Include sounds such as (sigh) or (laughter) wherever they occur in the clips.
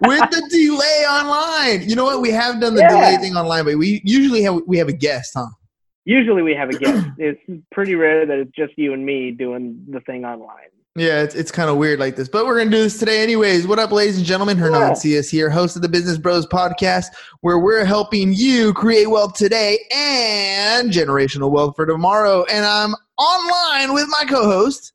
with the delay online. You know what? We have done the Yeah. delay thing online, but we usually have we have a guest, huh? Usually we have a guest. (clears throat) it's pretty rare that it's just you and me doing the thing online. Yeah, it's, it's kind of weird like this, but we're gonna do this today anyways. What up, ladies and gentlemen? Hernan Yeah. Sias here, host of the Business Bros podcast, where we're helping you create wealth today and generational wealth for tomorrow. And I'm online with my co-host.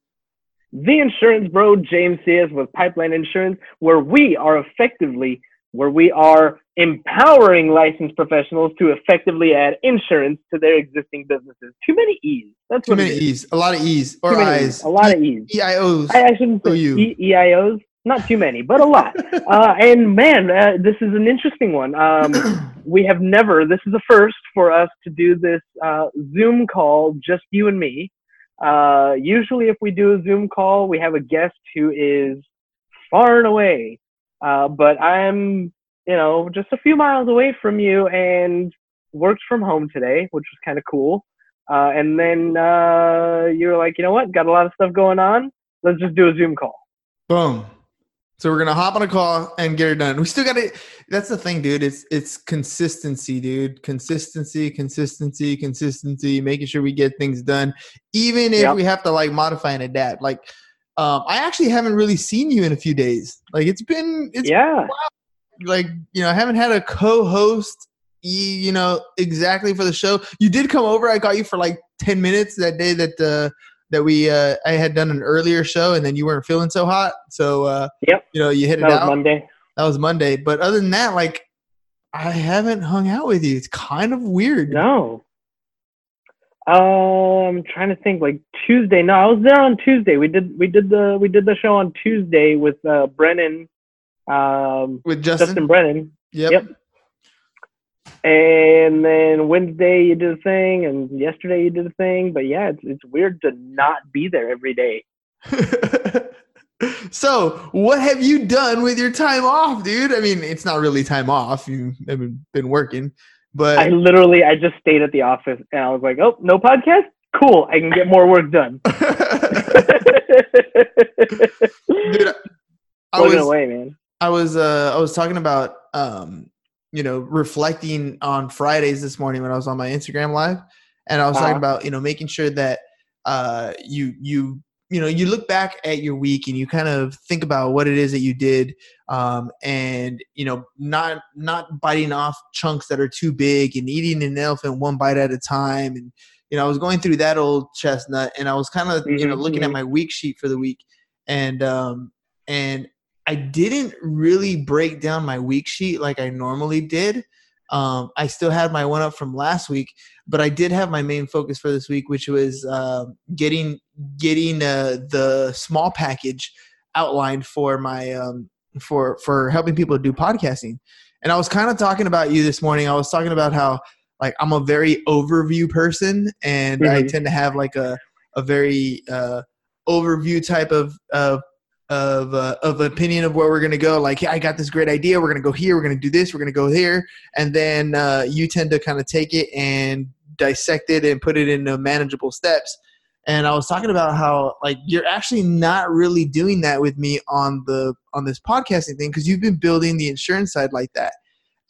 The insurance bro, James Sias with Pipeline Insurance, where we are effectively, where we are empowering licensed professionals to effectively add insurance to their existing businesses. Too many E's. That's Too many. E's, a lot of E's or I's, E's. A lot of E's. EIOs. I, Oh, say you. E- EIOs. Not too many, but a lot. (laughs) uh, and man, uh, this is an interesting one. Um, (clears throat) we have never, this is the first for us to do this uh, Zoom call, just you and me. Uh, usually, if we do a Zoom call, we have a guest who is far and away. Uh, but I'm, you know, just a few miles away from you and worked from home today, which was kind of cool. Uh, and then uh, you're like, you know what? Got a lot of stuff going on. Let's just do a Zoom call. Boom. So we're gonna hop on a call and get it done. We still got to. That's the thing, dude. It's it's consistency, dude. Consistency, consistency, consistency. Making sure we get things done, even if Yep. we have to like modify and adapt. Like, um, I actually haven't really seen you in a few days. Like, it's been it's yeah. like you know I haven't had a co-host. You, know exactly for the show. You did come over. I got you for like ten minutes that day that uh, that we uh, I had done an earlier show, and then you weren't feeling so hot. So uh, Yep. you know you hit it That was out. Monday. That was Monday. But other than that, like I haven't hung out with you. It's kind of weird. No. Uh, I'm trying to think. Like Tuesday. No, I was there on Tuesday. We did we did the we did the show on Tuesday with uh, Brennan, um, With Justin. Justin Brennan, Yep. Yep. And then Wednesday you did a thing, and yesterday you did a thing. But yeah, it's it's weird to not be there every day. (laughs) so what have you done with your time off, dude? I mean, it's not really time off. You haven't been working, but I literally I just stayed at the office, and I was like, oh, no podcast. Cool, I can get more work done. (laughs) dude, I Plugging was away, man. I was uh I was talking about um you know reflecting on Fridays this morning when I was on my Instagram live and I was talking Uh-huh. about you know making sure that uh you you you know you look back at your week and you kind of think about what it is that you did um and you know not not biting off chunks that are too big and eating an elephant one bite at a time and you know I was going through that old chestnut and I was kind of you know Mhm, looking at mhm. my week sheet for the week and um and I didn't really break down my week sheet like I normally did. Um, I still had my one up from last week, but I did have my main focus for this week, which was um getting getting uh, the small package outlined for my um, for for helping people do podcasting. And I was kind of talking about you this morning. I was talking about how like I'm a very overview person, and I Mhm. tend to have like a a very uh, overview type of of uh, of opinion of where we're gonna go. Like, yeah, I got this great idea. We're gonna go here. We're gonna do this. We're gonna go here. And then uh, you tend to kind of take it and dissect it and put it into manageable steps. And I was talking about how like you're actually not really doing that with me on the on this podcasting thing because you've been building the insurance side like that.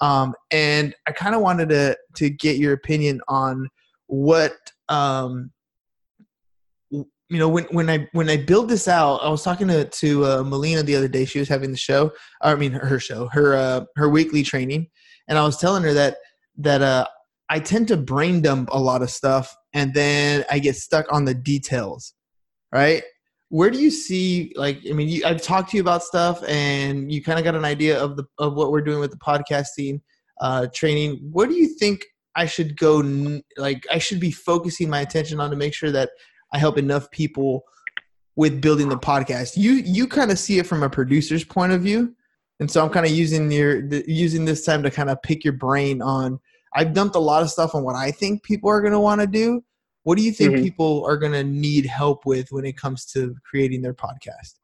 Um, and I kind of wanted to to get your opinion on what um, you know when when I when I build this out. I was talking to to uh, Melina the other day. She was having the show. I mean her show, her uh, her weekly training, and I was telling her that that uh, I tend to brain dump a lot of stuff and then I get stuck on the details, right? Where do you see like I mean you, I've talked to you about stuff and you kind of got an idea of the of what we're doing with the podcasting uh, training. What do you think I should go like I should be focusing my attention on to make sure that I help enough people with building the podcast. You you kind of see it from a producer's point of view, and so I'm kind of using your the, using this time to kind of pick your brain on. I've dumped a lot of stuff on what I think people are going to want to do. What do you think Mhm. people are going to need help with when it comes to creating their podcast?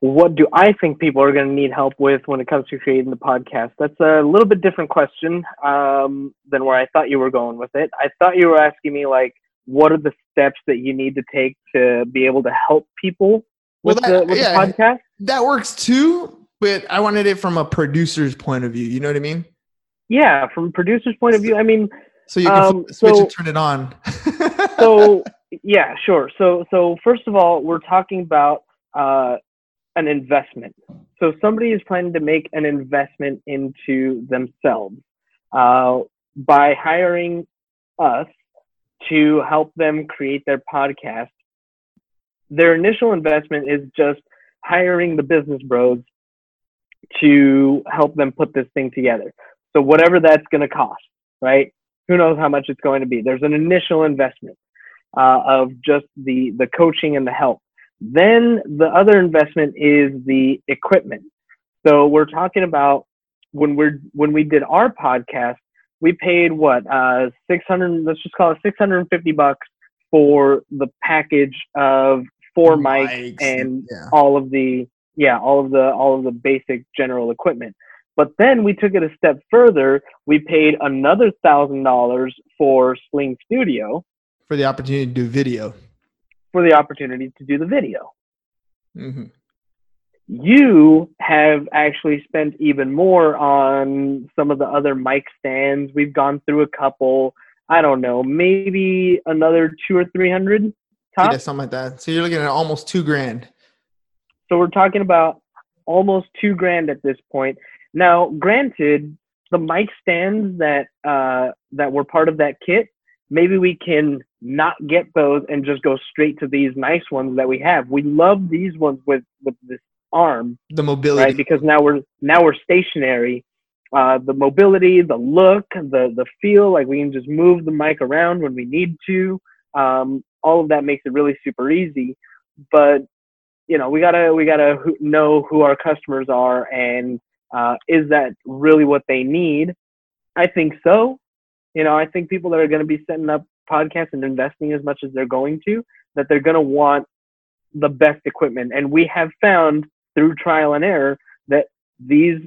What do I think people are going to need help with when it comes to creating the podcast? That's a little bit different question um, than where I thought you were going with it. I thought you were asking me like, what are the steps that you need to take to be able to help people Well, with, that- the, with yeah. the podcast? That works too, but I wanted it from a producer's point of view. You know what I mean? Yeah, from a producer's point of view, I mean, So you can Um, switch so- and turn it on. so (laughs) yeah, sure. So so first of all, we're talking about uh, an investment. So somebody is planning to make an investment into themselves uh, by hiring us to help them create their podcast. Their initial investment is just hiring the business bros to help them put this thing together. So whatever that's going to cost, right? Who knows how much it's going to be? There's an initial investment uh, of just the the coaching and the help. Then the other investment is the equipment. So we're talking about when we're when we did our podcast, we paid what uh, 600. Let's just call it 650 bucks for the package of four mics and yeah. all of the yeah all of the all of the basic general equipment but then we took it a step further we paid another thousand dollars for sling studio for the opportunity to do video. for the opportunity to do the video hmm you have actually spent even more on some of the other mic stands we've gone through a couple i don't know maybe another two or three hundred top Yeah, something like that. So you're looking at almost two grand. So we're talking about almost two grand at this point. Now, granted, the mic stands that uh, that were part of that kit, maybe we can not get those and just go straight to these nice ones that we have. We love these ones with with this arm, The mobility. right? Because now we're now we're stationary. Uh, the mobility, the look, the the feel, like we can just move the mic around when we need to. Um, all of that makes it really super easy. But you know, we gotta we gotta know who our customers are, and uh, is that really what they need? I think so. You know, I think people that are going to be setting up podcasts and investing as much as they're going to, that they're going to want the best equipment. And we have found through trial and error that these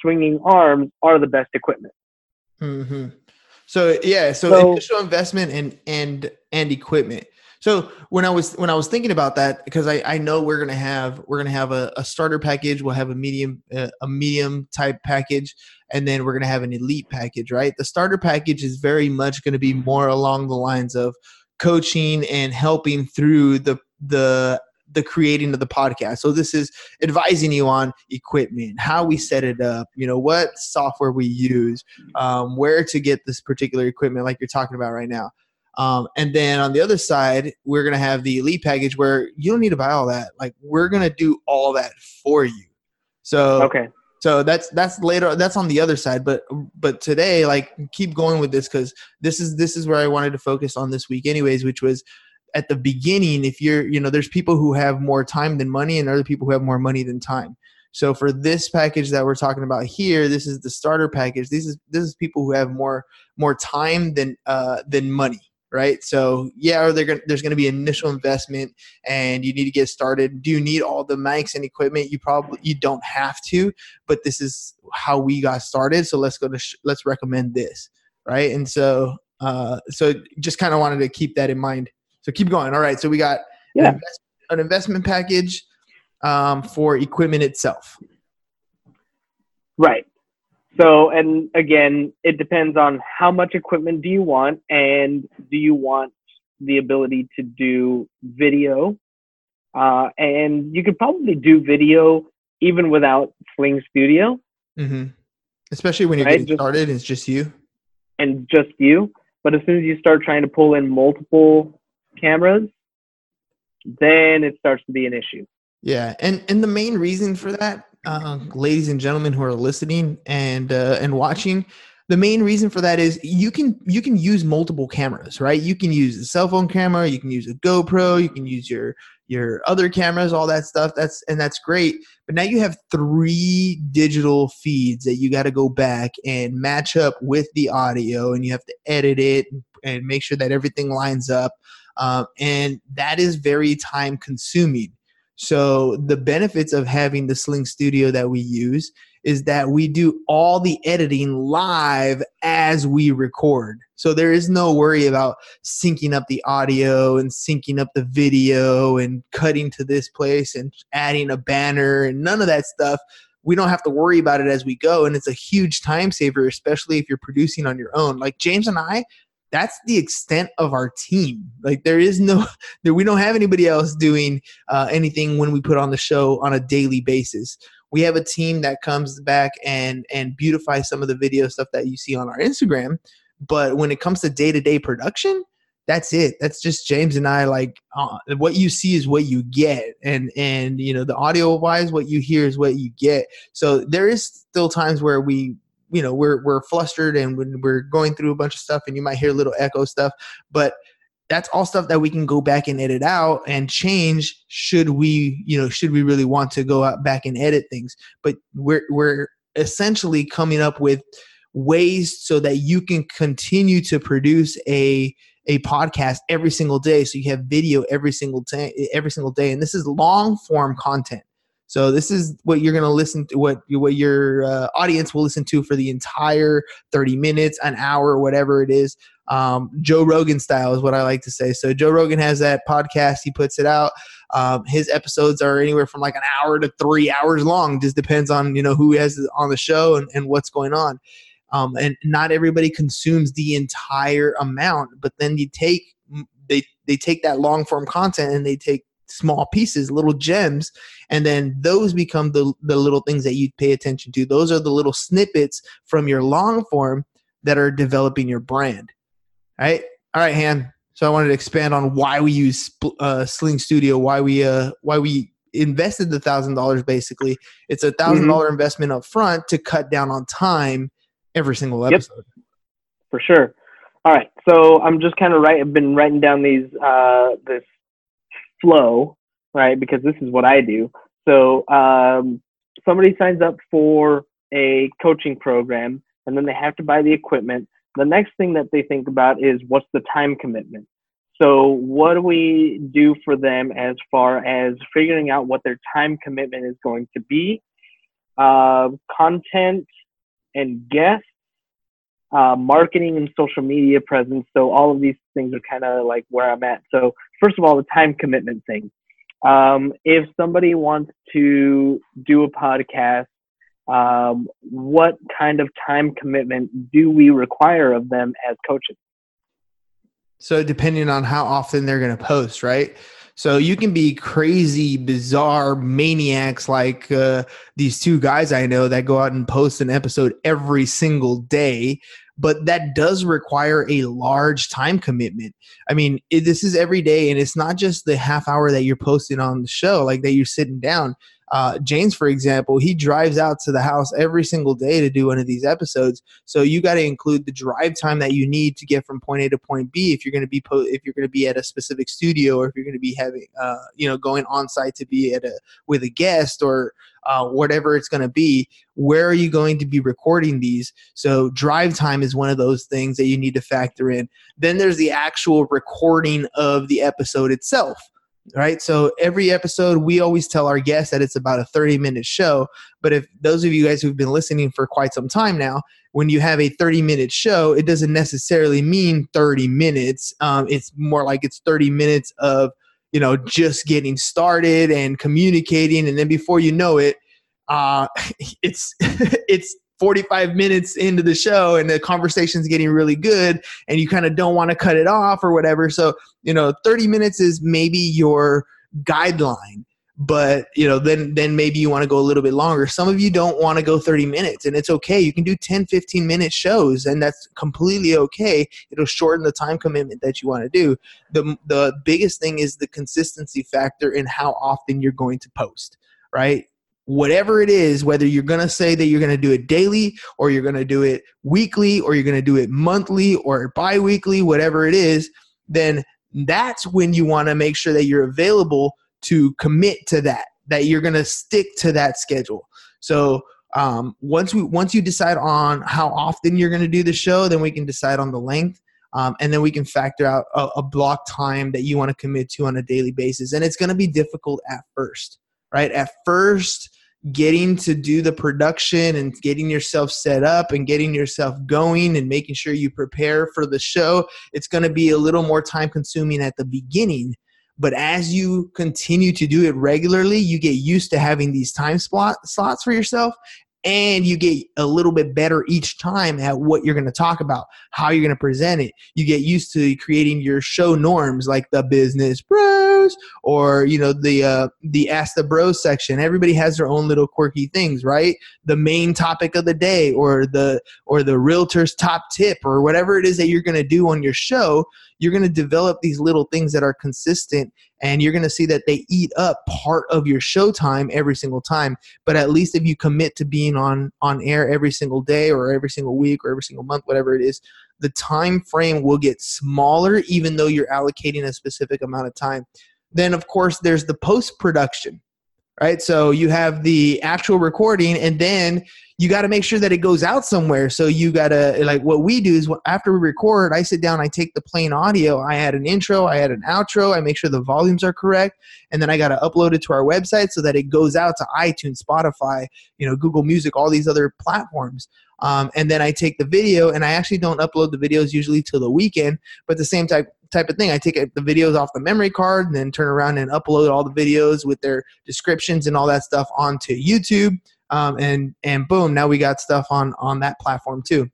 swinging arms are the best equipment. hmm So yeah, so, So- initial investment and and and equipment. So when I was when I was thinking about that, because I, I know we're gonna have we're gonna have a, a starter package, we'll have a medium uh, a medium type package, and then we're gonna have an elite package, right? The starter package is very much gonna be more along the lines of coaching and helping through the the the creating of the podcast. So this is advising you on equipment, how we set it up, you know, what software we use, um, where to get this particular equipment, like you're talking about right now. Um, and then on the other side, we're gonna have the elite package where you don't need to buy all that. Like we're gonna do all that for you. So Okay. so that's that's later. That's on the other side. But but today, like keep going with this because this is this is where I wanted to focus on this week, anyways, which was at the beginning. If you're you know, there's people who have more time than money, and other people who have more money than time. So for this package that we're talking about here, this is the starter package. This is this is people who have more more time than uh, than money, right? So yeah, they're gonna, there's going to be initial investment, and you need to get started. Do you need all the mics and equipment? You probably you don't have to, but this is how we got started. So let's go to sh- let's recommend this, right? And so uh, so just kind of wanted to keep that in mind. So keep going. All right. So we got Yeah. an, invest- an investment package um, for equipment itself. Right. So, and again, it depends on how much equipment do you want, and do you want the ability to do video? Uh, and you could probably do video even without Sling Studio. hmm Especially when you're Right, getting just- started, it's just you. and just you. But as soon as you start trying to pull in multiple cameras, then it starts to be an issue. Yeah, and and the main reason for that, uh, ladies and gentlemen who are listening and uh, and watching, the main reason for that is you can you can use multiple cameras, right? You can use a cell phone camera, you can use a GoPro, you can use your your other cameras, all that stuff. That's and that's great. But now you have three digital feeds that you got to go back and match up with the audio, and you have to edit it and make sure that everything lines up. Um, and that is very time consuming. So the benefits of having the Sling Studio that we use is that we do all the editing live as we record. So there is no worry about syncing up the audio and syncing up the video and cutting to this place and adding a banner and none of that stuff. We don't have to worry about it as we go. And it's a huge time saver, especially if you're producing on your own. Like James and I, that's the extent of our team. Like there is no, (laughs) there, we don't have anybody else doing uh, anything when we put on the show on a daily basis. We have a team that comes back and and beautifies some of the video stuff that you see on our Instagram. But when it comes to day to day production, that's it. That's just James and I. Like uh, what you see is what you get, and and you know the audio wise, what you hear is what you get. So there is still times where we you know we're we're flustered and we're going through a bunch of stuff and you might hear little echo stuff but that's all stuff that we can go back and edit out and change should we you know should we really want to go out back and edit things. But we're we're essentially coming up with ways so that you can continue to produce a a podcast every single day. So you have video every single day every single day. And this is long form content so this is what you're going to listen to, what what your uh, audience will listen to for the entire 30 minutes, an hour, whatever it is. Um, Joe Rogan style is what I like to say. So Joe Rogan has that podcast. He puts it out. Um, his episodes are anywhere from like an hour to three hours long. Just depends on you know who has on the show and, and what's going on. Um, and not everybody consumes the entire amount. But then you take they they take that long form content and they take small pieces, little gems, and then those become the the little things that you pay attention to. Those are the little snippets from your long form that are developing your brand. All right, all right, Han. So I wanted to expand on why we use uh, Sling Studio, why we uh, why we invested the thousand dollars. Basically, it's a thousand mm-hmm. investment up front to cut down on time every single episode. Yep. For sure. All right, so I'm just kind of right. I've been writing down these uh, this flow, right? Because this is what I do. So um, somebody signs up for a coaching program and then they have to buy the equipment. The next thing that they think about is what's the time commitment. So what do we do for them as far as figuring out what their time commitment is going to be? Uh, content and guests, uh, marketing and social media presence. So all of these things are kind of like where I'm at. So first of all, the time commitment thing. Um, if somebody wants to do a podcast, um, what kind of time commitment do we require of them as coaches? So, depending on how often they're going to post, right? So you can be crazy, bizarre maniacs like uh, these two guys I know that go out and post an episode every single day but that does require a large time commitment. I mean, it, this is every day, and it's not just the half hour that you're posting on the show, like that you're sitting down. Uh, James, for example, he drives out to the house every single day to do one of these episodes. So you got to include the drive time that you need to get from point A to point B if you're going to be po- if you're going to be at a specific studio or if you're going to be having uh, you know going on site to be at a with a guest or uh, whatever it's going to be. Where are you going to be recording these? So, drive time is one of those things that you need to factor in. Then there's the actual recording of the episode itself right? So every episode, we always tell our guests that it's about a 30 minute show. But if those of you guys who've been listening for quite some time now, when you have a 30 minute show, it doesn't necessarily mean 30 minutes. Um, it's more like it's 30 minutes of you know just getting started and communicating and then before you know it uh (laughs) it's (laughs) it's 45 minutes into the show and the conversation's getting really good and you kind of don't want to cut it off or whatever. So you know 30 minutes is maybe your guideline but you know then then maybe you want to go a little bit longer. Some of you don't want to go 30 minutes and it's okay. You can do 10 15 minute shows and that's completely okay. It'll shorten the time commitment that you want to do. The the biggest thing is the consistency factor in how often you're going to post right whatever it is whether you're going to say that you're going to do it daily or you're going to do it weekly or you're going to do it monthly or bi-weekly whatever it is then that's when you want to make sure that you're available to commit to that that you're going to stick to that schedule. So um, once we once you decide on how often you're going to do the show then we can decide on the length um, and then we can factor out a, a block time that you want to commit to on a daily basis and it's going to be difficult at first right at first getting to do the production and getting yourself set up and getting yourself going and making sure you prepare for the show it's going to be a little more time consuming at the beginning but as you continue to do it regularly, you get used to having these time slot, slots for yourself and you get a little bit better each time at what you're going to talk about, how you're going to present it. You get used to creating your show norms like the business bros or you know the uh, the ask the bros section. Everybody has their own little quirky things, right? The main topic of the day or the or the realtor's top tip or whatever it is that you're going to do on your show you're going to develop these little things that are consistent and you're going to see that they eat up part of your show time every single time but at least if you commit to being on on air every single day or every single week or every single month whatever it is the time frame will get smaller even though you're allocating a specific amount of time then of course there's the post production right so you have the actual recording and then you got to make sure that it goes out somewhere. So you got to like what we do is after we record, I sit down, I take the plain audio, I add an intro, I add an outro, I make sure the volumes are correct, and then I got to upload it to our website so that it goes out to iTunes, Spotify, you know, Google Music, all these other platforms. Um, and then I take the video, and I actually don't upload the videos usually till the weekend, but the same type type of thing. I take the videos off the memory card and then turn around and upload all the videos with their descriptions and all that stuff onto YouTube um, and and boom, now we got stuff on on that platform too.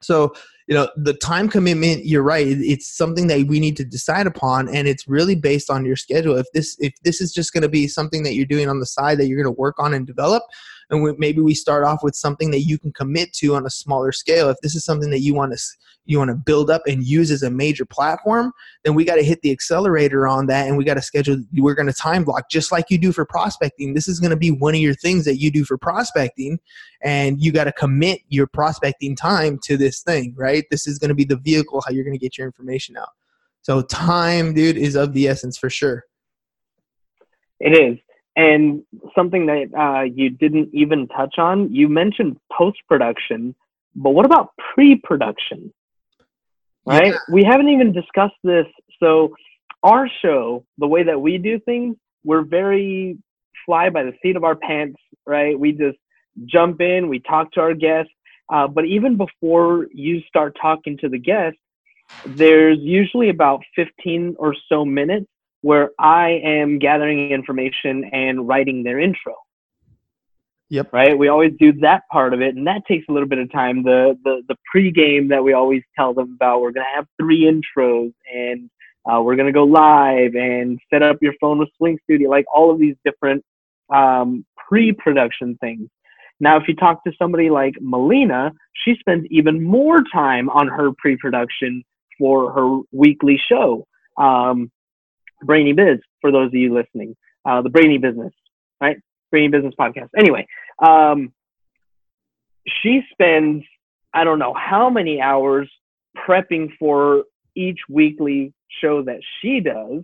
So you know the time commitment you're right it's something that we need to decide upon and it's really based on your schedule if this if this is just going to be something that you're doing on the side that you're going to work on and develop and we, maybe we start off with something that you can commit to on a smaller scale. If this is something that you want to you want to build up and use as a major platform then we got to hit the accelerator on that and we got to schedule we're going to time block just like you do for prospecting. This is going to be one of your things that you do for prospecting and you got to commit your prospecting time to this thing right? This is going to be the vehicle how you're going to get your information out. So time dude is of the essence for sure. It is and something that uh, you didn't even touch on, you mentioned post production, but what about pre production? Right? Yeah. We haven't even discussed this. So, our show, the way that we do things, we're very fly by the seat of our pants, right? We just jump in, we talk to our guests. Uh, but even before you start talking to the guest, there's usually about 15 or so minutes where I am gathering information and writing their intro. Yep. Right. We always do that part of it, and that takes a little bit of time. The the the pregame that we always tell them about. We're gonna have three intros, and uh, we're gonna go live and set up your phone with Sling Studio, like all of these different um, pre-production things. Now, if you talk to somebody like Melina, she spends even more time on her pre-production for her weekly show. Um, Brainy Biz for those of you listening. Uh, the Brainy Business, right? Brainy Business podcast. Anyway, um, she spends I don't know how many hours prepping for each weekly show that she does,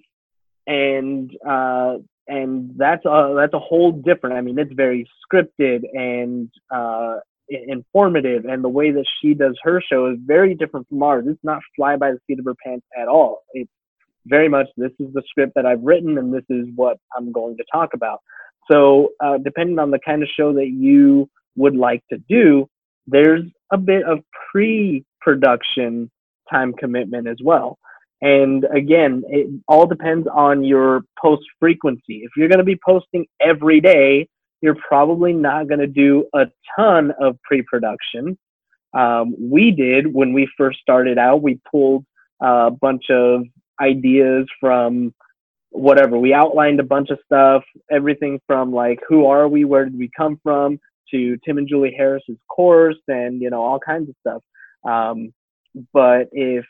and uh, and that's a that's a whole different. I mean, it's very scripted and uh, informative, and the way that she does her show is very different from ours. It's not fly by the seat of her pants at all. It's very much this is the script that I've written and this is what I'm going to talk about. So, uh, depending on the kind of show that you would like to do, there's a bit of pre production time commitment as well. And again, it all depends on your post frequency. If you're going to be posting every day, you're probably not going to do a ton of pre production. Um, we did when we first started out, we pulled a bunch of ideas from whatever. We outlined a bunch of stuff, everything from like who are we, where did we come from, to Tim and Julie Harris's course, and you know all kinds of stuff. Um, but if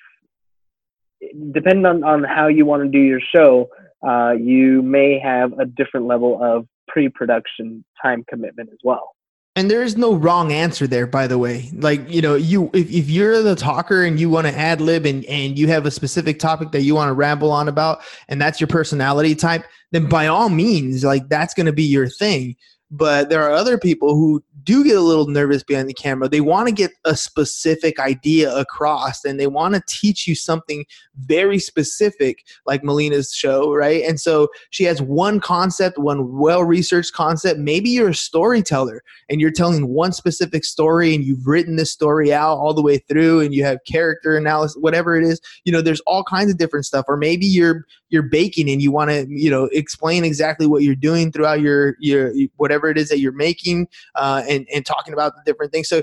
depending on, on how you want to do your show, uh, you may have a different level of pre-production time commitment as well and there is no wrong answer there by the way. Like you know you if, if you're the talker and you want to ad lib and, and you have a specific topic that you want to ramble on about and that's your personality type then by all means like that's going to be your thing but there are other people who do get a little nervous behind the camera. They want to get a specific idea across and they want to teach you something very specific, like Melina's show, right? And so she has one concept, one well researched concept. Maybe you're a storyteller and you're telling one specific story and you've written this story out all the way through and you have character analysis, whatever it is. You know, there's all kinds of different stuff. Or maybe you're you're baking and you want to, you know, explain exactly what you're doing throughout your your whatever it is that you're making. Uh, and, and talking about the different things. So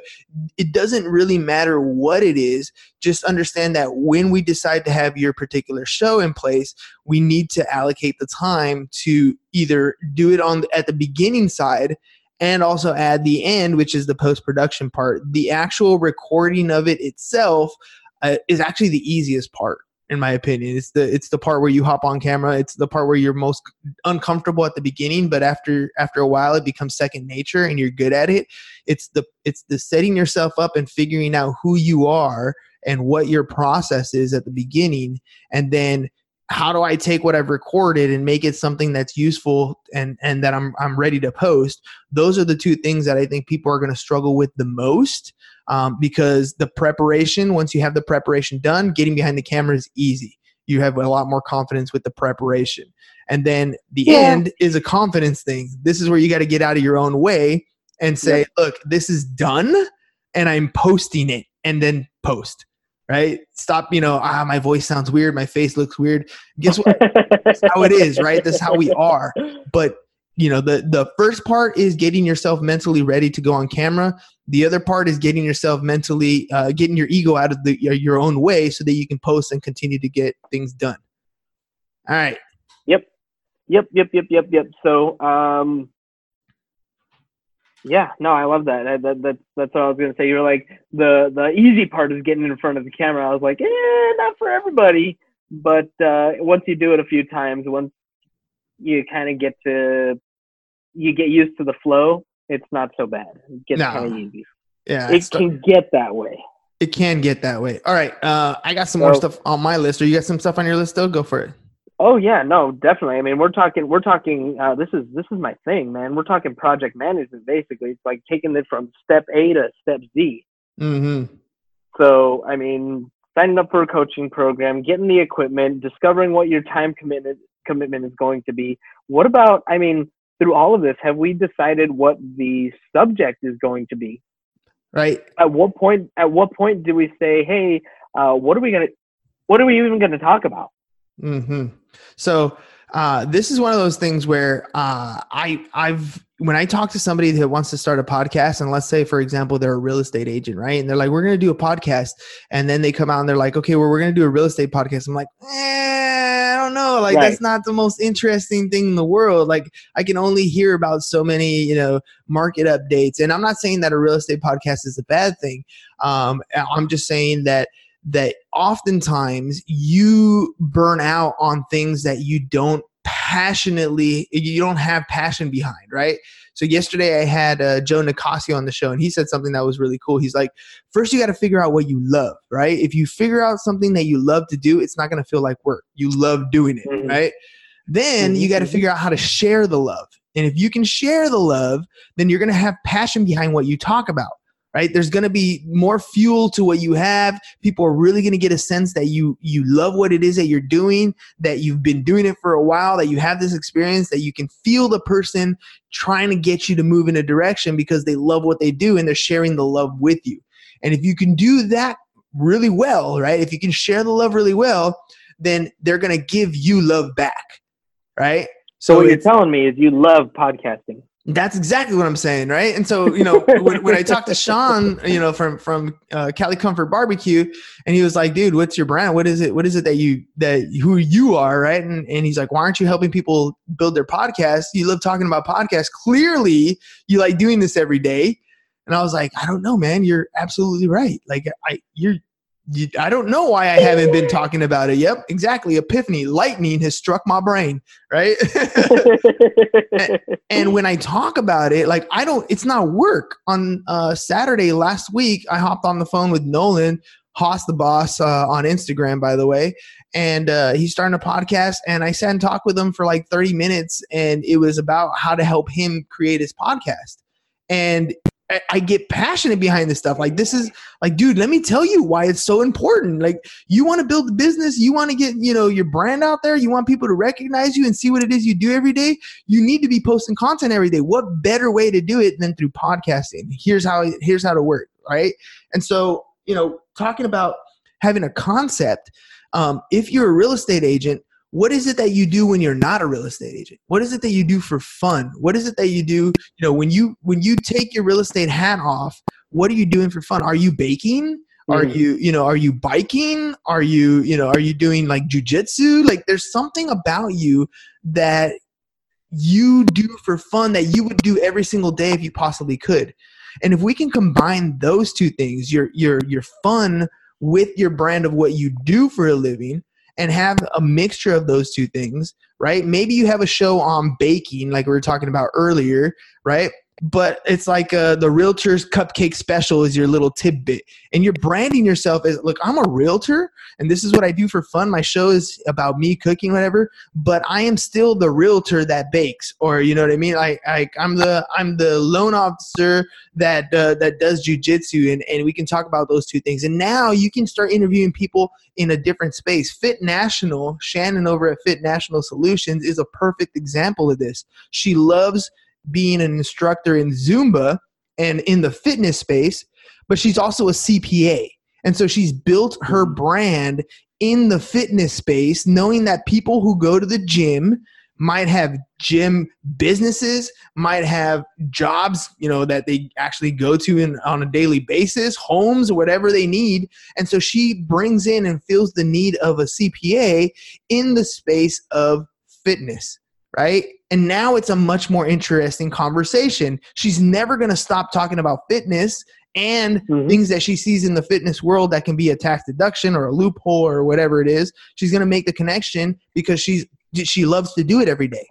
it doesn't really matter what it is. Just understand that when we decide to have your particular show in place, we need to allocate the time to either do it on at the beginning side and also add the end, which is the post production part. The actual recording of it itself uh, is actually the easiest part in my opinion. It's the it's the part where you hop on camera. It's the part where you're most uncomfortable at the beginning, but after after a while it becomes second nature and you're good at it. It's the it's the setting yourself up and figuring out who you are and what your process is at the beginning and then how do I take what I've recorded and make it something that's useful and and that I'm I'm ready to post? Those are the two things that I think people are going to struggle with the most um, because the preparation, once you have the preparation done, getting behind the camera is easy. You have a lot more confidence with the preparation. And then the yeah. end is a confidence thing. This is where you got to get out of your own way and say, yep. look, this is done and I'm posting it and then post. Right? Stop, you know, ah, my voice sounds weird, my face looks weird. Guess what? (laughs) That's how it is, right? That's how we are. But you know the the first part is getting yourself mentally ready to go on camera. The other part is getting yourself mentally uh, getting your ego out of the your own way so that you can post and continue to get things done. All right. Yep. Yep yep yep yep yep. So um yeah no i love that. that, that that's that's what i was gonna say. You were like the the easy part is getting in front of the camera. I was like eh not for everybody. But uh once you do it a few times once you kind of get to you get used to the flow, it's not so bad. It gets no. kind of easy. Yeah, it can get that way. It can get that way. All right, uh, I got some so, more stuff on my list. Or you got some stuff on your list? Still, go for it. Oh yeah, no, definitely. I mean, we're talking, we're talking. Uh, this is this is my thing, man. We're talking project management. Basically, it's like taking it from step A to step Z. Mm-hmm. So, I mean, signing up for a coaching program, getting the equipment, discovering what your time commitment commitment is going to be. What about? I mean, through all of this, have we decided what the subject is going to be? Right. At what point? At what point do we say, "Hey, uh, what are we gonna? What are we even going to talk about?" Mm-hmm. So uh, this is one of those things where uh, I I've when I talk to somebody that wants to start a podcast, and let's say for example they're a real estate agent, right? And they're like, "We're going to do a podcast," and then they come out and they're like, "Okay, well we're going to do a real estate podcast." I'm like, eh, I don't know, like right. that's not the most interesting thing in the world. Like I can only hear about so many, you know, market updates, and I'm not saying that a real estate podcast is a bad thing. Um, I'm just saying that that oftentimes you burn out on things that you don't passionately you don't have passion behind right? So yesterday i had uh, joe nicasio on the show and he said something that was really cool. He's like first you got to figure out what you love right? If you figure out something that you love to do it's not going to feel like work. You love doing it mm-hmm. right? Then you got to mm-hmm. figure out how to share the love. And if you can share the love then you're going to have passion behind what you talk about right? There's going to be more fuel to what you have. People are really going to get a sense that you you love what it is that you're doing that you've been doing it for a while that you have this experience that you can feel the person trying to get you to move in a direction because they love what they do and they're sharing the love with you. And if you can do that really well right if you can share the love really well then they're going to give you love back right? So, so what you're telling me is you love podcasting That's exactly what I'm saying, right? And so, you know, (laughs) when, when I talked to Sean, you know, from from uh, Cali Comfort Barbecue, and he was like, "Dude, what's your brand? What is it? What is it that you that who you are, right?" And and he's like, "Why aren't you helping people build their podcast? You love talking about podcasts. Clearly, you like doing this every day." And I was like, "I don't know, man. You're absolutely right. Like, I you're I don't know why I haven't been talking about it. Yep, exactly. Epiphany, lightning has struck my brain, right? and, (laughs) and, when I talk about it, like I don't, it's not work. On uh, Saturday last week, I hopped on the phone with Nolan, Haas the boss uh, on Instagram, by the way, and uh, he's starting a podcast. And I sat and talked with him for like 30 minutes, and it was about how to help him create his podcast. And I, get passionate behind this stuff. Like this is like, dude, let me tell you why it's so important. Like you want to build a business, you want to get, you know, your brand out there, you want people to recognize you and see what it is you do every day. You need to be posting content every day. What better way to do it than through podcasting? Here's how it, here's how to work, right? And so, you know, talking about having a concept, um, if you're a real estate agent, what is it that you do when you're not a real estate agent? What is it that you do for fun? What is it that you do you know when you when you take your real estate hat off what are you doing for fun? Are you baking? Are mm. you you know are you biking? Are you you know are you doing like jujitsu? Like there's something about you that you do for fun that you would do every single day if you possibly could. And if we can combine those two things your your your fun with your brand of what you do for a living and have a mixture of those two things, right? Maybe you have a show on baking, like we were talking about earlier, right? But it's like uh, the realtor's cupcake special is your little tidbit. And you're branding yourself as look i'm a realtor and this is what i do for fun. My show is about me cooking whatever but i am still the realtor that bakes or you know what i mean? I, I i'm the i'm the loan officer that uh, that does jujitsu and and we can talk about those two things. And now you can start interviewing people in a different space. Fit national shannon over at fit national solutions is a perfect example of this. She loves being an instructor in Zumba and in the fitness space, but she's also a CPA. And so she's built her mm-hmm. brand in the fitness space, knowing that people who go to the gym might have gym businesses, might have jobs, you know, that they actually go to in, on a daily basis, homes, whatever they need. And so she brings in and feels the need of a CPA in the space of fitness right? And now it's a much more interesting conversation. She's never going to stop talking about fitness and mm-hmm. things that she sees in the fitness world that can be a tax deduction or a loophole or whatever it is. She's going to make the connection because she's she loves to do it every day.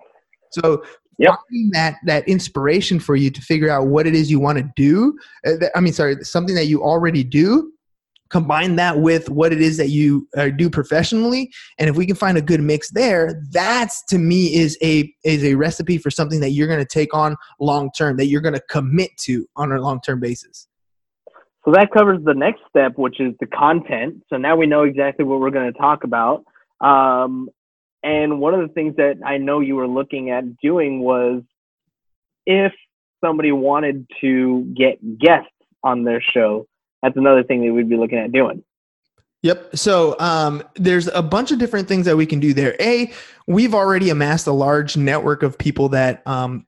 So yep. finding that that inspiration for you to figure out what it is you want to do. Uh, I mean, sorry, something that you already do combine that with what it is that you uh, do professionally. And if we can find a good mix there that's to me is a is a recipe for something that you're going to take on long term that you're going to commit to on a long term basis. So that covers the next step which is the content. So now we know exactly what we're going to talk about. Um, and one of the things that i know you were looking at doing was if somebody wanted to get guests on their show that's another thing that we'd be looking at doing. Yep. So um, there's a bunch of different things that we can do there. A, we've already amassed a large network of people that um,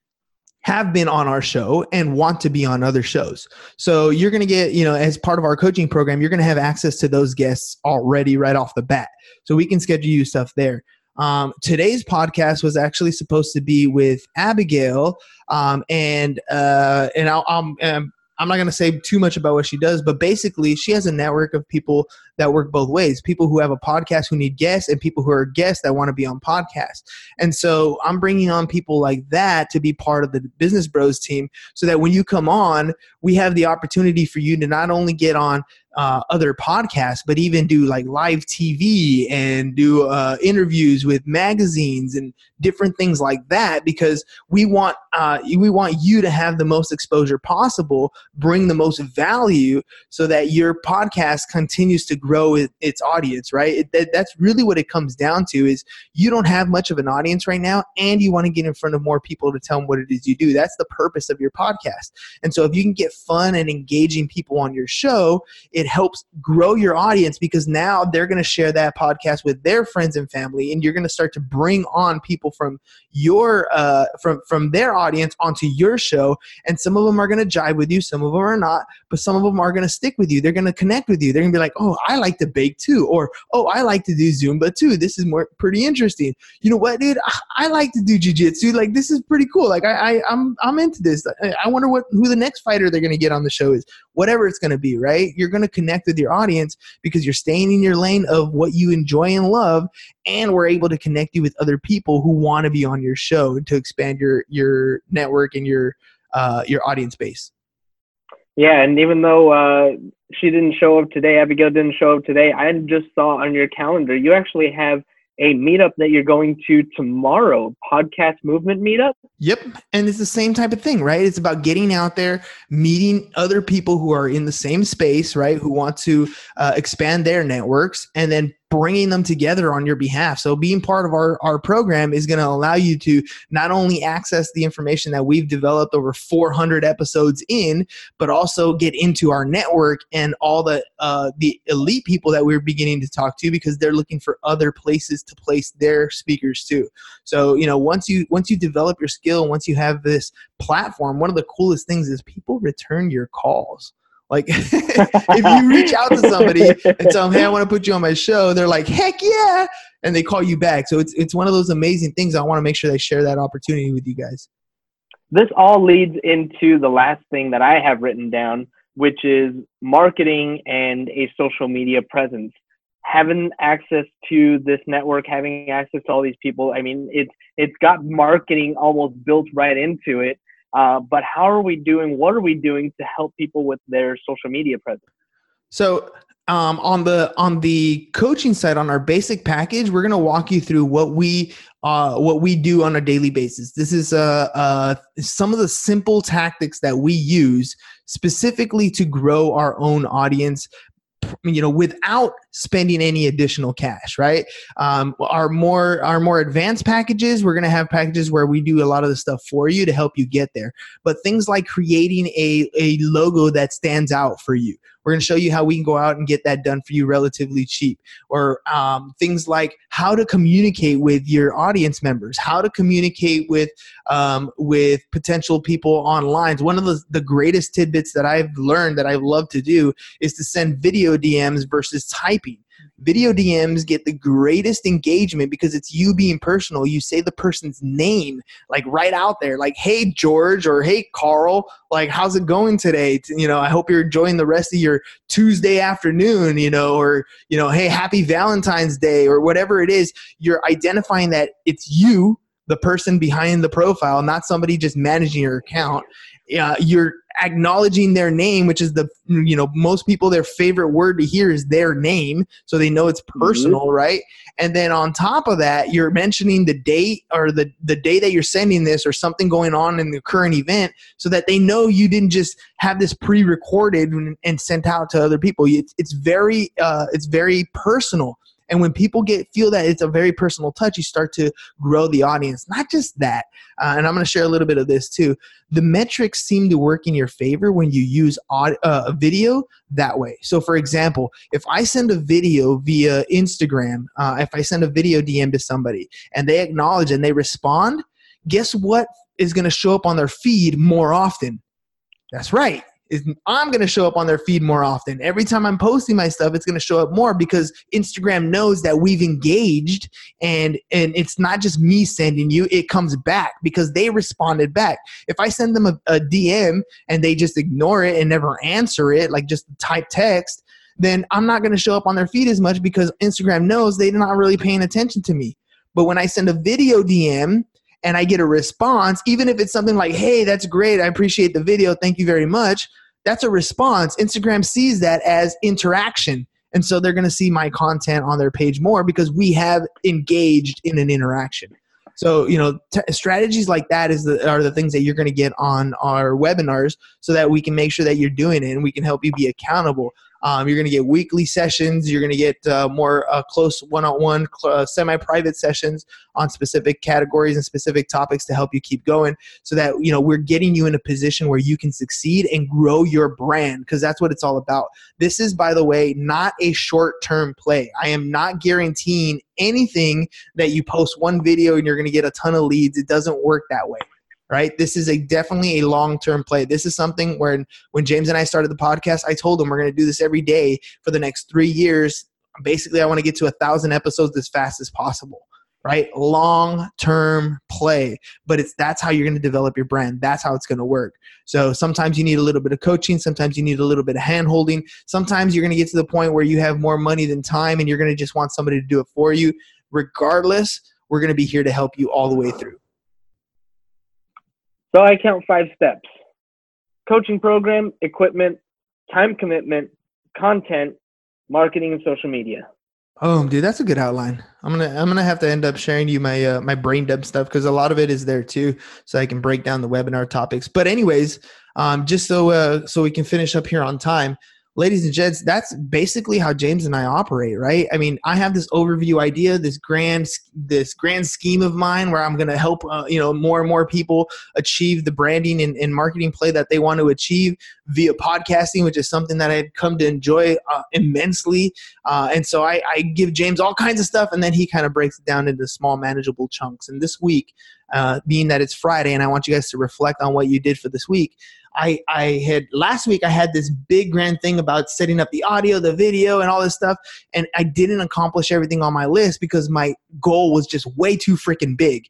have been on our show and want to be on other shows. So you're going to get, you know, as part of our coaching program, you're going to have access to those guests already right off the bat. So we can schedule you stuff there. Um, today's podcast was actually supposed to be with Abigail, um, and uh, and I'll, I'll um, I'm not going to say too much about what she does, but basically, she has a network of people that work both ways people who have a podcast who need guests, and people who are guests that want to be on podcasts. And so I'm bringing on people like that to be part of the Business Bros team so that when you come on, we have the opportunity for you to not only get on uh, other podcasts, but even do like live TV and do uh, interviews with magazines and different things like that. Because we want uh, we want you to have the most exposure possible, bring the most value, so that your podcast continues to grow its audience. Right? It, that, that's really what it comes down to. Is you don't have much of an audience right now, and you want to get in front of more people to tell them what it is you do. That's the purpose of your podcast. And so, if you can get fun and engaging people on your show, it helps grow your audience because now they're going to share that podcast with their friends and family and you're going to start to bring on people from your uh, from from their audience onto your show. And some of them are going to jive with you some of them are not but some of them are going to stick with you. They're going to connect with you. They're going to be like oh i like to bake too or oh i like to do zumba too. This is more pretty interesting. You know what dude? I, I like to do jiu-jitsu. Like this is pretty cool. Like i, I i'm i'm into this. I, I wonder what who the next fighter they're going to get on the show is. Whatever it's going to be right? You're going to connect with your audience because you're staying in your lane of what you enjoy and love and we're able to connect you with other people who want to be on your show to expand your your network and your uh, your audience base. Yeah, and even though uh, she didn't show up today, Abigail didn't show up today. I just saw on your calendar you actually have a meetup that you're going to tomorrow, podcast movement meetup. Yep, and it's the same type of thing, right? It's about getting out there, meeting other people who are in the same space, right? Who want to uh, expand their networks, and then bringing them together on your behalf. So being part of our, our program is going to allow you to not only access the information that we've developed over 400 episodes in, but also get into our network and all the uh, the elite people that we're beginning to talk to because they're looking for other places to place their speakers too. So you know once you once you develop your skill, once you have this platform, one of the coolest things is people return your calls. Like (laughs) if you reach out to somebody and tell them, "Hey, I want to put you on my show," they're like, "Heck yeah!" and they call you back. So it's it's one of those amazing things. I want to make sure they share that opportunity with you guys. This all leads into the last thing that I have written down, which is marketing and a social media presence. Having access to this network, having access to all these people, I mean, it's it's got marketing almost built right into it uh, but how are we doing? What are we doing to help people with their social media presence? So um, on the on the coaching side on our basic package we're going to walk you through what we uh, what we do on a daily basis this is uh, uh, some of the simple tactics that we use specifically to grow our own audience you know without spending any additional cash right? Um, our more our more advanced packages we're going to have packages where we do a lot of the stuff for you to help you get there. But things like creating a, a logo that stands out for you we're going to show you how we can go out and get that done for you relatively cheap. Or um, things like how to communicate with your audience members, how to communicate with um, with potential people online. One of the, the greatest tidbits that I've learned that I love to do is to send video DMs versus typing video DMs get the greatest engagement because it's you being personal. You say the person's name like right out there, like, hey, George, or hey, Carl, like, how's it going today? You know, I hope you're enjoying the rest of your Tuesday afternoon, you know, or, you know, hey, happy Valentine's Day, or whatever it is. You're identifying that it's you the person behind the profile, not somebody just managing your account. Uh, you're acknowledging their name, which is the you know most people their favorite word to hear is their name, so they know it's mm-hmm. personal, mm-hmm. right? And then on top of that, you're mentioning the date or the the day that you're sending this or something going on in the current event, so that they know you didn't just have this pre-recorded and, and sent out to other people. It's, it's very uh, it's very personal and when people get feel that it's a very personal touch, you start to grow the audience. Not just that, uh, and I'm going to share a little bit of this too. The metrics seem to work in your favor when you use audio, uh, a video that way. So, for example, if I send a video via Instagram, uh, if I send a video DM to somebody and they acknowledge and they respond, guess what is going to show up on their feed more often? That's right is I'm going to show up on their feed more often. Every time I'm posting my stuff, it's going to show up more because Instagram knows that we've engaged and and it's not just me sending you, it comes back because they responded back. If I send them a, a DM and they just ignore it and never answer it, like just type text, then I'm not going to show up on their feed as much because Instagram knows they're not really paying attention to me. But when I send a video DM, and I get a response, even if it's something like, hey, that's great, I appreciate the video, thank you very much, that's a response. Instagram sees that as interaction. And so they're going to see my content on their page more because we have engaged in an interaction. So, you know, t- strategies like that is the, are the things that you're going to get on our webinars so that we can make sure that you're doing it and we can help you be accountable. Um, you're going to get weekly sessions. You're going to get uh, more uh, close one-on-one, uh, semi-private sessions on specific categories and specific topics to help you keep going, so that you know we're getting you in a position where you can succeed and grow your brand because that's what it's all about. This is, by the way, not a short-term play. I am not guaranteeing anything that you post one video and you're going to get a ton of leads. It doesn't work that way right? This is a definitely a long term play. This is something where when James and I started the podcast, I told him we're going to do this every day for the next three years. Basically, I want to get to a thousand episodes as fast as possible. Right, long term play, but it's that's how you're going to develop your brand. That's how it's going to work. So sometimes you need a little bit of coaching, sometimes you need a little bit of hand holding. Sometimes you're going to get to the point where you have more money than time, and you're going to just want somebody to do it for you. Regardless, we're going to be here to help you all the way through. So I count five steps coaching program, equipment, time commitment, content, marketing, and social media. Oh, dude, that's a good outline. I'm gonna I'm gonna have to end up sharing you my uh, my brain dump stuff because a lot of it is there too, so I can break down the webinar topics. But anyways, um, just so uh, so we can finish up here on time ladies and gents, that's basically how James and I operate, right? I mean, I have this overview idea, this grand, this grand scheme of mine, where I'm going to help, uh, you know, more and more people achieve the branding and, and, marketing play that they want to achieve via podcasting, which is something that I've come to enjoy uh, immensely. Uh, and so I, I, give James all kinds of stuff, and then he kind of breaks it down into small, manageable chunks. And this week, uh, being that it's Friday, and I want you guys to reflect on what you did for this week. I, I had last week I had this big grand thing about setting up the audio, the video, and all this stuff, and I didn't accomplish everything on my list because my goal was just way too freaking big.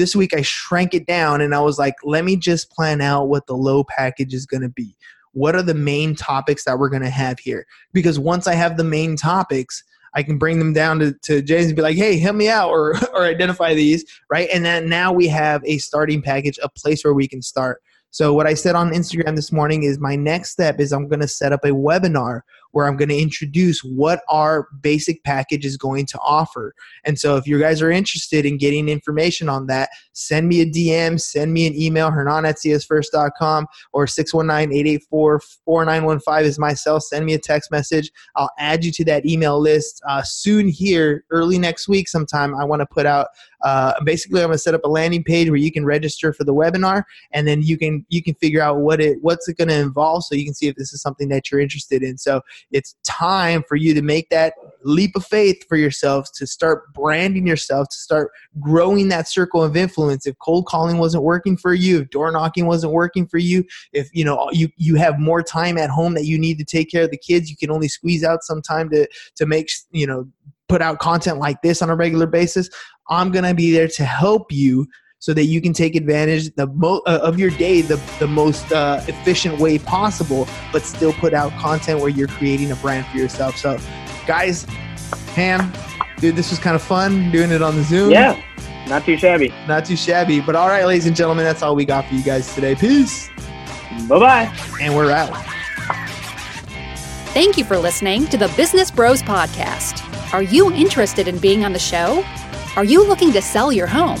This week I shrank it down and I was like, let me just plan out what the low package is going to be. What are the main topics that we're going to have here? Because once I have the main topics, I can bring them down to, to James and be like, hey, help me out or, (laughs) or identify these, right? And then now we have a starting package, a place where we can start. So what I said on Instagram this morning is my next step is I'm going to set up a webinar where I'm going to introduce what our basic package is going to offer. And so if you guys are interested in getting information on that, send me a DM, send me an email, hernan at siasfirst.com or 619-884-4915 is my cell. Send me a text message. I'll add you to that email list uh, soon here, early next week sometime. I want to put out uh, basically, I'm going to set up a landing page where you can register for the webinar, and then you can you can figure out what it what's it going to involve, so you can see if this is something that you're interested in. So it's time for you to make that leap of faith for yourselves to start branding yourself, to start growing that circle of influence. If cold calling wasn't working for you, if door knocking wasn't working for you, if you know you you have more time at home that you need to take care of the kids, you can only squeeze out some time to to make you know put out content like this on a regular basis. I'm to be there to help you so that you can take advantage the mo- uh, of your day the, the most uh, efficient way possible, but still put out content where you're creating a brand for yourself. So, guys, Ham, dude, this was kind of fun doing it on the Zoom. Yeah, not too shabby. Not too shabby. But all right, ladies and gentlemen, that's all we got for you guys today. Peace. Bye bye. And we're out. Thank you for listening to the Business Bros Podcast. Are you interested in being on the show? Are you looking to sell your home